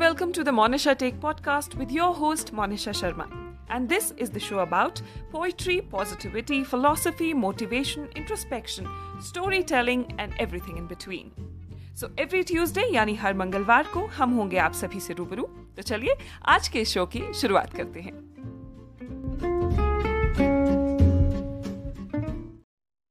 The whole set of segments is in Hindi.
welcome to the Monisha Take podcast with your host Monisha Sharma. And this is the show about poetry, positivity, philosophy, motivation, introspection, storytelling and everything in between. So every Tuesday यानी हर मंगलवार को हम होंगे आप सभी से रूबरू तो चलिए आज के शो की शुरुआत करते हैं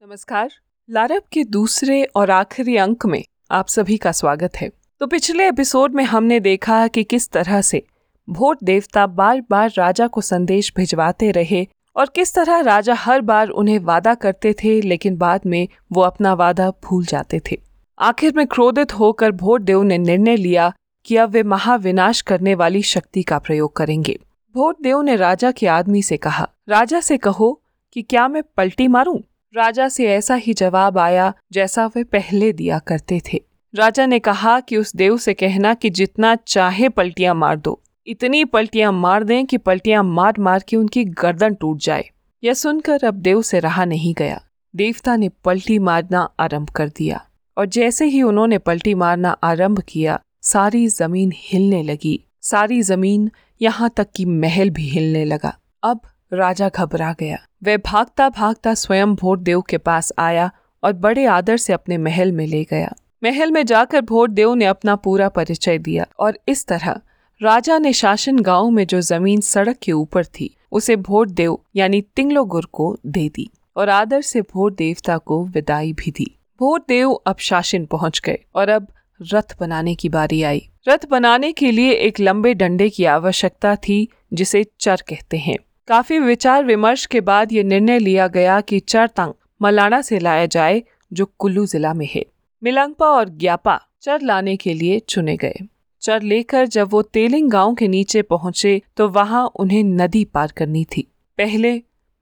नमस्कार लारब के दूसरे और आखिरी अंक में आप सभी का स्वागत है तो पिछले एपिसोड में हमने देखा कि किस तरह से भोट देवता बार बार राजा को संदेश भिजवाते रहे और किस तरह राजा हर बार उन्हें वादा करते थे, लेकिन बाद में वो अपना वादा भूल जाते थे। आखिर में क्रोधित होकर भोट देव ने निर्णय लिया कि अब वे महाविनाश करने वाली शक्ति का प्रयोग करेंगे। भोट देव ने राजा के आदमी से कहा, राजा से कहो कि क्या मैं पलटी मारूं? राजा से ऐसा ही जवाब आया जैसा वे पहले दिया करते थे। राजा ने कहा कि उस देव से कहना कि जितना चाहे पलटियाँ मार दो। इतनी पलटियाँ मार दें कि पलटियाँ मार मार के उनकी गर्दन टूट जाए। यह सुनकर अब देव से रहा नहीं गया। देवता ने पलटी मारना आरंभ कर दिया। और जैसे ही उन्होंने पलटी मारना आरंभ किया, सारी ज़मीन हिलने लगी। सारी ज़मीन यहाँ तक कि महल भी हिलने लगा। अब राजा घबरा गया। वह भागता भागता स्वयं भोट देव के पास आया और बड़े आदर से अपने महल में ले गया। महल में जाकर भोट देव ने अपना पूरा परिचय दिया और इस तरह राजा ने शासन गाँव में जो ज़मीन सड़क के ऊपर थी, उसे भोट देव यानी तिंगलोगुर को दे दी और आदर से भोट देवता को विदाई भी दी। भोट देव अब शासन पहुँच गए और अब रथ बनाने की बारी आई। रथ बनाने के लिए एक लंबे डंडे की आवश्यकता थी, जिसे चर कहते हैं। काफ़ी विचार विमर्श के बाद ये निर्णय लिया गया कि चर तंग मलाना से लाया जाए, जो कुल्लू जिला में है। मिलंगपा और ग्यापा चर लाने के लिए चुने गए। चर लेकर जब वो तेलिंग गाँव के नीचे पहुँचे तो वहाँ उन्हें नदी पार करनी थी। पहले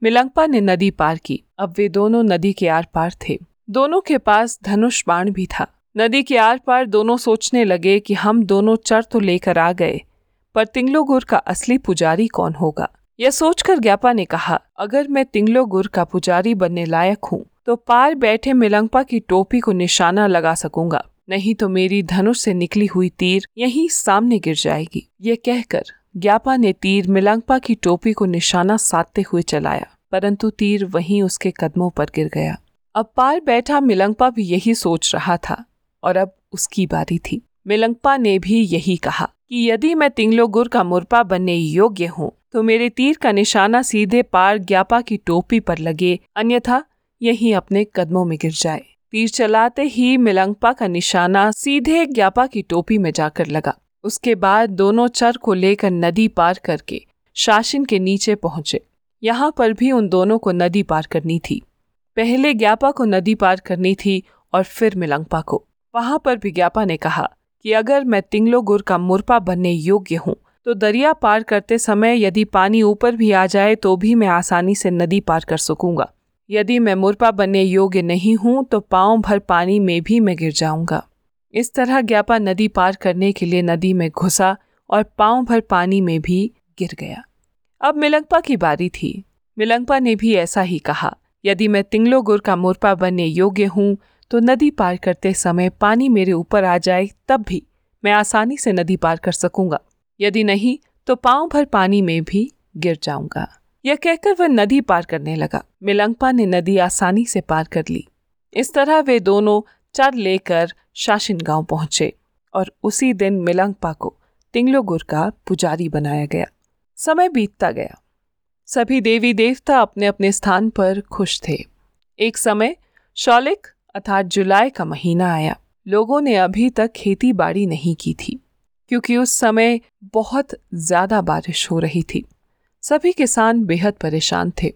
मिलंगपा ने नदी पार की। अब वे दोनों नदी के आर पार थे। दोनों के पास धनुष बाण भी था। नदी के आर पार दोनों सोचने लगे कि हम दोनों चर तो लेकर आ गए, पर तिंगलोगुर का असली पुजारी कौन होगा? यह सोचकर ज्ञापा ने कहा, अगर मैं तिंगलोगुर का पुजारी बनने लायक हूँ तो पार बैठे मिलंगपा की टोपी को निशाना लगा सकूँगा। नहीं तो मेरी धनुष से निकली हुई तीर यहीं सामने गिर जाएगी। ये कहकर ज्ञापा ने तीर मिलंगपा की टोपी को निशाना साधते हुए चलाया, परंतु तीर वहीं उसके कदमों पर गिर गया। अब पार बैठा मिलंगपा भी यही सोच रहा था, और अब उसकी बारी थी। मिलंगपा ने भी यही कहा कि यदि मैं तिंगलोगुर का मुरपा बनने योग्य हूँ तो मेरे तीर का निशाना सीधे पार ज्ञापा की टोपी पर लगे, अन्यथा यही अपने कदमों में गिर जाए। तीर चलाते ही मिलंगपा का निशाना सीधे ज्ञापा की टोपी में जाकर लगा। उसके बाद दोनों चर को लेकर नदी पार करके शासन के नीचे पहुँचे। यहाँ पर भी उन दोनों को नदी पार करनी थी। पहले ग्यापा को नदी पार करनी थी और फिर मिलंगपा को। वहाँ पर भी ज्ञापा ने कहा कि अगर मैं तिंगलो गुर का मुरपा बनने योग्य हूँ तो दरिया पार करते समय यदि पानी ऊपर भी आ जाए तो भी मैं आसानी से नदी पार कर सकूँगा। यदि मैं मुरपा बनने योग्य नहीं हूँ तो पाँव भर पानी में भी मैं गिर जाऊँगा। इस तरह ज्ञापा नदी पार करने के लिए नदी में घुसा और पाँव भर पानी में भी गिर गया। अब मिलंगपा की बारी थी। मिलंगपा ने भी ऐसा ही कहा, यदि मैं तिंगलो गुर का मुरपा बनने योग्य हूँ तो नदी पार करते समय पानी मेरे ऊपर आ जाए, तब भी मैं आसानी से नदी पार कर सकूँगा। यदि नहीं तो पाँव भर पानी में भी गिर जाऊँगा। यह कहकर वह नदी पार करने लगा। मिलंगपा ने नदी आसानी से पार कर ली। इस तरह वे दोनों चर लेकर शासन गाँव पहुँचे और उसी दिन मिलंगपा को तिंगलोगुर का पुजारी बनाया गया। समय बीतता गया। सभी देवी देवता अपने अपने स्थान पर खुश थे। एक समय शौलिक अर्थात जुलाई का महीना आया। लोगों ने अभी तक खेती बाड़ी नहीं की थी, क्योंकि उस समय बहुत ज़्यादा बारिश हो रही थी। सभी किसान बेहद परेशान थे।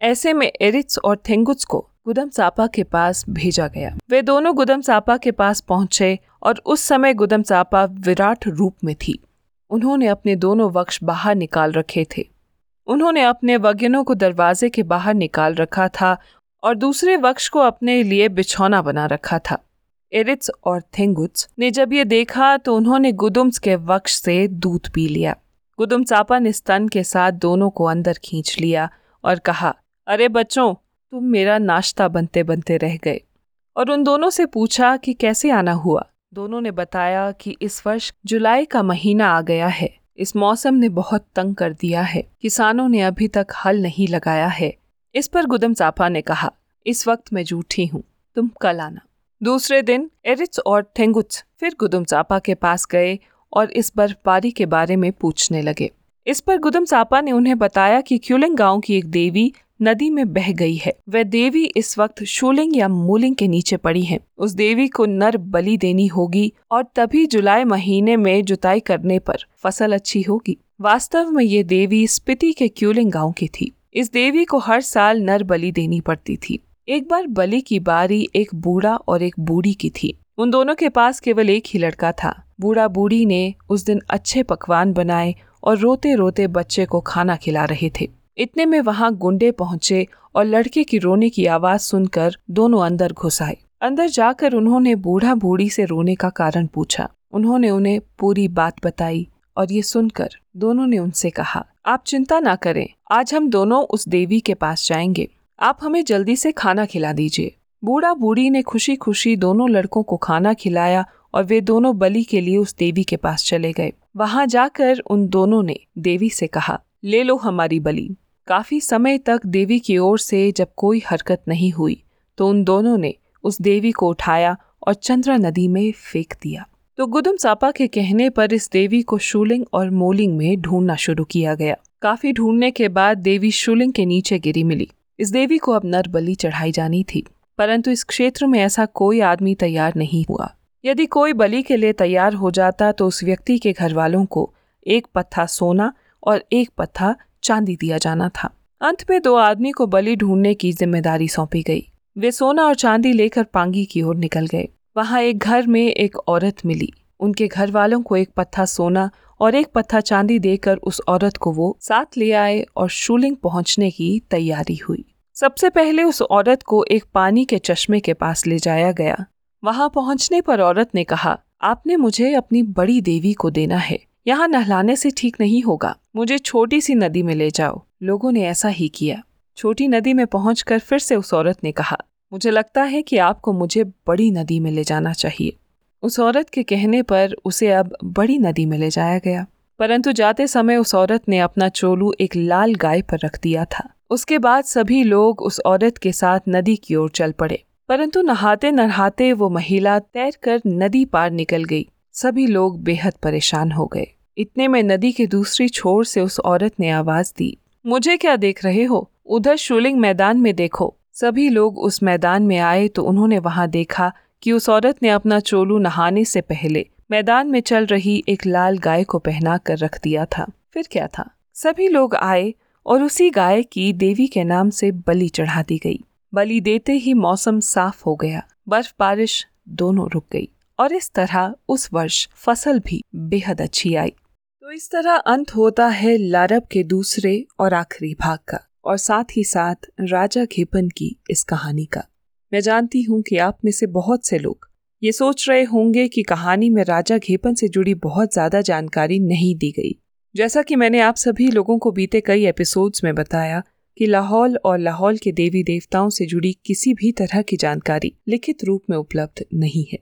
ऐसे में एरिट्स और थेंगुट्स को गुदम सापा के पास भेजा गया। वे दोनों गुदम सापा के पास पहुँचे और उस समय गुदम सापा विराट रूप में थी। उन्होंने अपने दोनों वक्ष बाहर निकाल रखे थे। उन्होंने अपने वग्यनों को दरवाजे के बाहर निकाल रखा था और दूसरे वक्ष को अपने लिए बिछौना बना रखा था। एरिट्स और थेंगुट्स ने जब ये देखा तो उन्होंने गुदुम्स के वक्ष से दूध पी लिया। गुदुम चापा ने स्तन के साथ दोनों को अंदर खींच लिया और कहा, अरे बच्चों, तुम मेरा नाश्ता बनते बनते रह गए। और उन दोनों से पूछा कि कैसे आना हुआ। दोनों ने बताया कि इस वर्ष जुलाई का महीना आ गया है। इस मौसम ने बहुत तंग कर दिया है। किसानों ने अभी तक हल नहीं लगाया है। इस पर गुदम चापा ने कहा, इस वक्त मैं जूठी हूँ, तुम कल आना। दूसरे दिन एरिट्स और थेंगुच फिर गुदम चापा के पास गए और इस बर्फबारी के बारे में पूछने लगे। इस पर गुदम सापा ने उन्हें बताया कि क्यूलिंग गाँव की एक देवी नदी में बह गई है। वह देवी इस वक्त शूलिंग या मूलिंग के नीचे पड़ी है। उस देवी को नर बलि देनी होगी और तभी जुलाई महीने में जुताई करने पर फ़सल अच्छी होगी। वास्तव में ये देवी स्पिति के क्यूलिंग गाँव की थी। इस देवी को हर साल नर बलि देनी पड़ती थी। एक बार बलि की बारी एक बूढ़ा और एक बूढ़ी की थी। उन दोनों के पास केवल एक ही लड़का था। बूढ़ा बूढ़ी ने उस दिन अच्छे पकवान बनाए और रोते रोते बच्चे को खाना खिला रहे थे। इतने में वहाँ गुंडे पहुँचे और लड़के की रोने की आवाज़ सुनकर दोनों अंदर घुस आए। अंदर जाकर उन्होंने बूढ़ा बूढ़ी से रोने का कारण पूछा। उन्होंने उन्हें पूरी बात बताई और ये सुनकर दोनों ने उनसे कहा, आप चिंता ना करें, आज हम दोनों उस देवी के पास जाएँगे। आप हमें जल्दी से खाना खिला दीजिए। बूढ़ा बूढ़ी ने खुशी खुशी दोनों लड़कों को खाना खिलाया और वे दोनों बलि के लिए उस देवी के पास चले गए। वहाँ जाकर उन दोनों ने देवी से कहा, ले लो हमारी बलि। काफ़ी समय तक देवी की ओर से जब कोई हरकत नहीं हुई तो उन दोनों ने उस देवी को उठाया और चंद्रा नदी में फेंक दिया। तो गुदम सापा के कहने पर इस देवी को शूलिंग और मोलिंग में ढूंढना शुरू किया गया। काफ़ी ढूँढने के बाद देवी शूलिंग के नीचे गिरी मिली। इस देवी को अब नर बलि चढ़ाई जानी थी, परंतु इस क्षेत्र में ऐसा कोई आदमी तैयार नहीं हुआ। यदि कोई बलि के लिए तैयार हो जाता तो उस व्यक्ति के घर वालों को एक पत्था सोना और एक पत्था चांदी दिया जाना था। अंत में दो आदमी को बलि ढूँढने की ज़िम्मेदारी सौंपी गई। वे सोना और चांदी लेकर पांगी की ओर निकल गए। वहाँ एक घर में एक औरत मिली। उनके घर वालों को एक पत्था सोना और एक पत्था चांदी देकर उस औरत को वो साथ ले आए और शूलिंग पहुँचने की तैयारी हुई। सबसे पहले उस औरत को एक पानी के चश्मे के पास ले जाया गया। वहाँ पहुँचने पर औरत ने कहा, आपने मुझे अपनी बड़ी देवी को देना है। यहाँ नहलाने से ठीक नहीं होगा। मुझे छोटी सी नदी में ले जाओ। लोगों ने ऐसा ही किया। छोटी नदी में पहुंचकर फिर से उस औरत ने कहा, मुझे लगता है कि आपको मुझे बड़ी नदी में ले जाना चाहिए। उस औरत के कहने पर उसे अब बड़ी नदी में ले जाया गया। परंतु जाते समय उस औरत ने अपना चोलू एक लाल गाय पर रख दिया था। उसके बाद सभी लोग उस औरत के साथ नदी की ओर चल पड़े। परंतु नहाते नहाते वो महिला तैरकर नदी पार निकल गई। सभी लोग बेहद परेशान हो गए। इतने में नदी के दूसरी छोर से उस औरत ने आवाज़ दी, मुझे क्या देख रहे हो? उधर शूलिंग मैदान में देखो। सभी लोग उस मैदान में आए तो उन्होंने वहाँ देखा कि उस औरत ने अपना चोलू नहाने से पहले मैदान में चल रही एक लाल गाय को पहना कर रख दिया था। फिर क्या था? सभी लोग आए और उसी गाय की देवी के नाम से बलि चढ़ा दी गई। बलि देते ही मौसम साफ़ हो गया। बर्फ़ बारिश दोनों रुक गई और इस तरह उस वर्ष फ़सल भी बेहद अच्छी आई। तो इस तरह अंत होता है लारब के दूसरे और आखिरी भाग का और साथ ही साथ राजा घेपन की इस कहानी का। मैं जानती हूँ कि आप में से बहुत से लोग ये सोच रहे होंगे कि कहानी में राजा घेपन से जुड़ी बहुत ज़्यादा जानकारी नहीं दी गई। जैसा कि मैंने आप सभी लोगों को बीते कई एपिसोड्स में बताया कि लाहौल और लाहौल के देवी देवताओं से जुड़ी किसी भी तरह की जानकारी लिखित रूप में उपलब्ध नहीं है।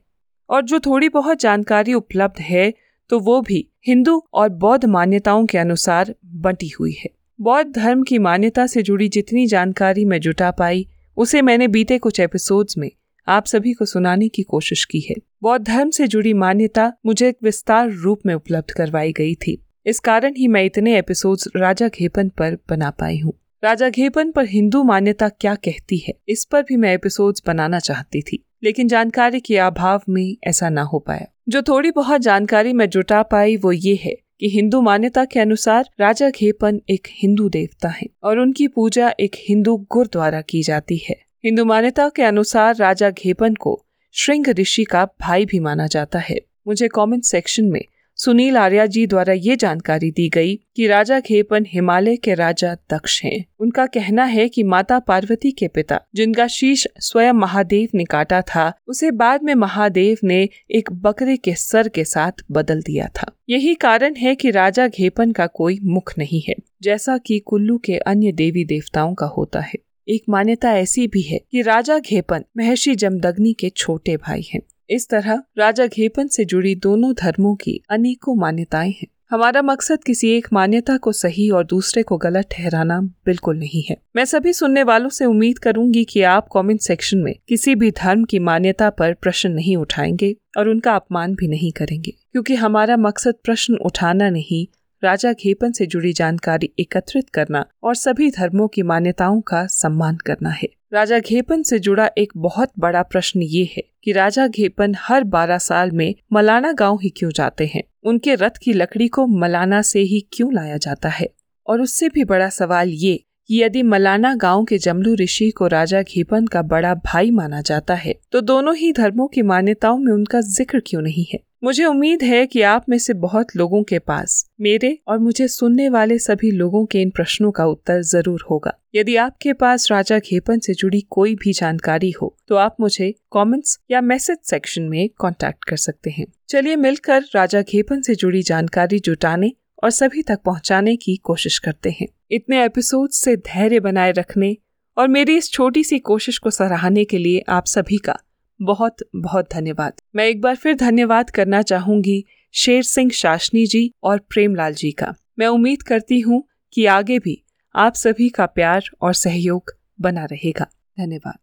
और जो थोड़ी बहुत जानकारी उपलब्ध है तो वो भी हिंदू और बौद्ध मान्यताओं के अनुसार बंटी हुई है। बौद्ध धर्म की मान्यता से जुड़ी जितनी जानकारी मैं जुटा पाई, उसे मैंने बीते कुछ एपिसोड्स में आप सभी को सुनाने की कोशिश की है। बौद्ध धर्म से जुड़ी मान्यता मुझे एक विस्तार रूप में उपलब्ध करवाई गई थी। इस कारण ही मैं इतने एपिसोड्स राजा घेपन पर बना पाई हूँ। राजा घेपन पर हिंदू मान्यता क्या कहती है, इस पर भी मैं एपिसोड्स बनाना चाहती थी, लेकिन जानकारी के अभाव में ऐसा ना हो पाया। जो थोड़ी बहुत जानकारी मैं जुटा पाई वो ये है कि हिंदू मान्यता के अनुसार राजा घेपन एक हिंदू देवता है और उनकी पूजा एक हिंदू गुरुद्वारा की जाती है। हिंदू मान्यता के अनुसार राजा घेपन को श्रृंग ऋषि का भाई भी माना जाता है। मुझे कमेंट सेक्शन में सुनील आर्या जी द्वारा ये जानकारी दी गई कि राजा खेपन हिमालय के राजा दक्ष हैं। उनका कहना है कि माता पार्वती के पिता, जिनका शीश स्वयं महादेव ने काटा था, उसे बाद में महादेव ने एक बकरे के सर के साथ बदल दिया था। यही कारण है कि राजा घेपन का कोई मुख नहीं है, जैसा कि कुल्लू के अन्य देवी देवताओं का होता है। एक मान्यता ऐसी भी है कि राजा घेपन महर्षि जमदग्नि के छोटे भाई हैं। इस तरह राजा घेपन से जुड़ी दोनों धर्मों की अनेकों मान्यताएँ हैं। हमारा मकसद किसी एक मान्यता को सही और दूसरे को गलत ठहराना बिल्कुल नहीं है। मैं सभी सुनने वालों से उम्मीद करूँगी कि आप कमेंट सेक्शन में किसी भी धर्म की मान्यता पर प्रश्न नहीं उठाएँगे और उनका अपमान भी नहीं करेंगे, क्योंकि हमारा मकसद प्रश्न उठाना नहीं राजा घेपन से जुड़ी जानकारी एकत्रित करना और सभी धर्मों की मान्यताओं का सम्मान करना है। राजा घेपन से जुड़ा एक बहुत बड़ा प्रश्न ये है कि राजा घेपन हर बारह साल में मलाना गाँव ही क्यों जाते हैं? उनके रथ की लकड़ी को मलाना से ही क्यों लाया जाता है? और उससे भी बड़ा सवाल ये कि यदि मलाना गाँव के जमलू ऋषि को राजा घेपन का बड़ा भाई माना जाता है तो दोनों ही धर्मों की मान्यताओं में उनका ज़िक्र क्यों नहीं है? मुझे उम्मीद है कि आप में से बहुत लोगों के पास, मेरे और मुझे सुनने वाले सभी लोगों के इन प्रश्नों का उत्तर ज़रूर होगा। यदि आपके पास राजा घेपन से जुड़ी कोई भी जानकारी हो तो आप मुझे कमेंट्स या मैसेज सेक्शन में कांटेक्ट कर सकते हैं। चलिए मिलकर राजा घेपन से जुड़ी जानकारी जुटाने और सभी तक पहुँचाने की कोशिश करते हैं। इतने एपिसोड से धैर्य बनाए रखने और मेरी इस छोटी सी कोशिश को सराहने के लिए आप सभी का बहुत बहुत धन्यवाद। मैं एक बार फिर धन्यवाद करना चाहूँगी शेर सिंह शासनी जी और प्रेमलाल जी का। मैं उम्मीद करती हूँ कि आगे भी आप सभी का प्यार और सहयोग बना रहेगा। धन्यवाद।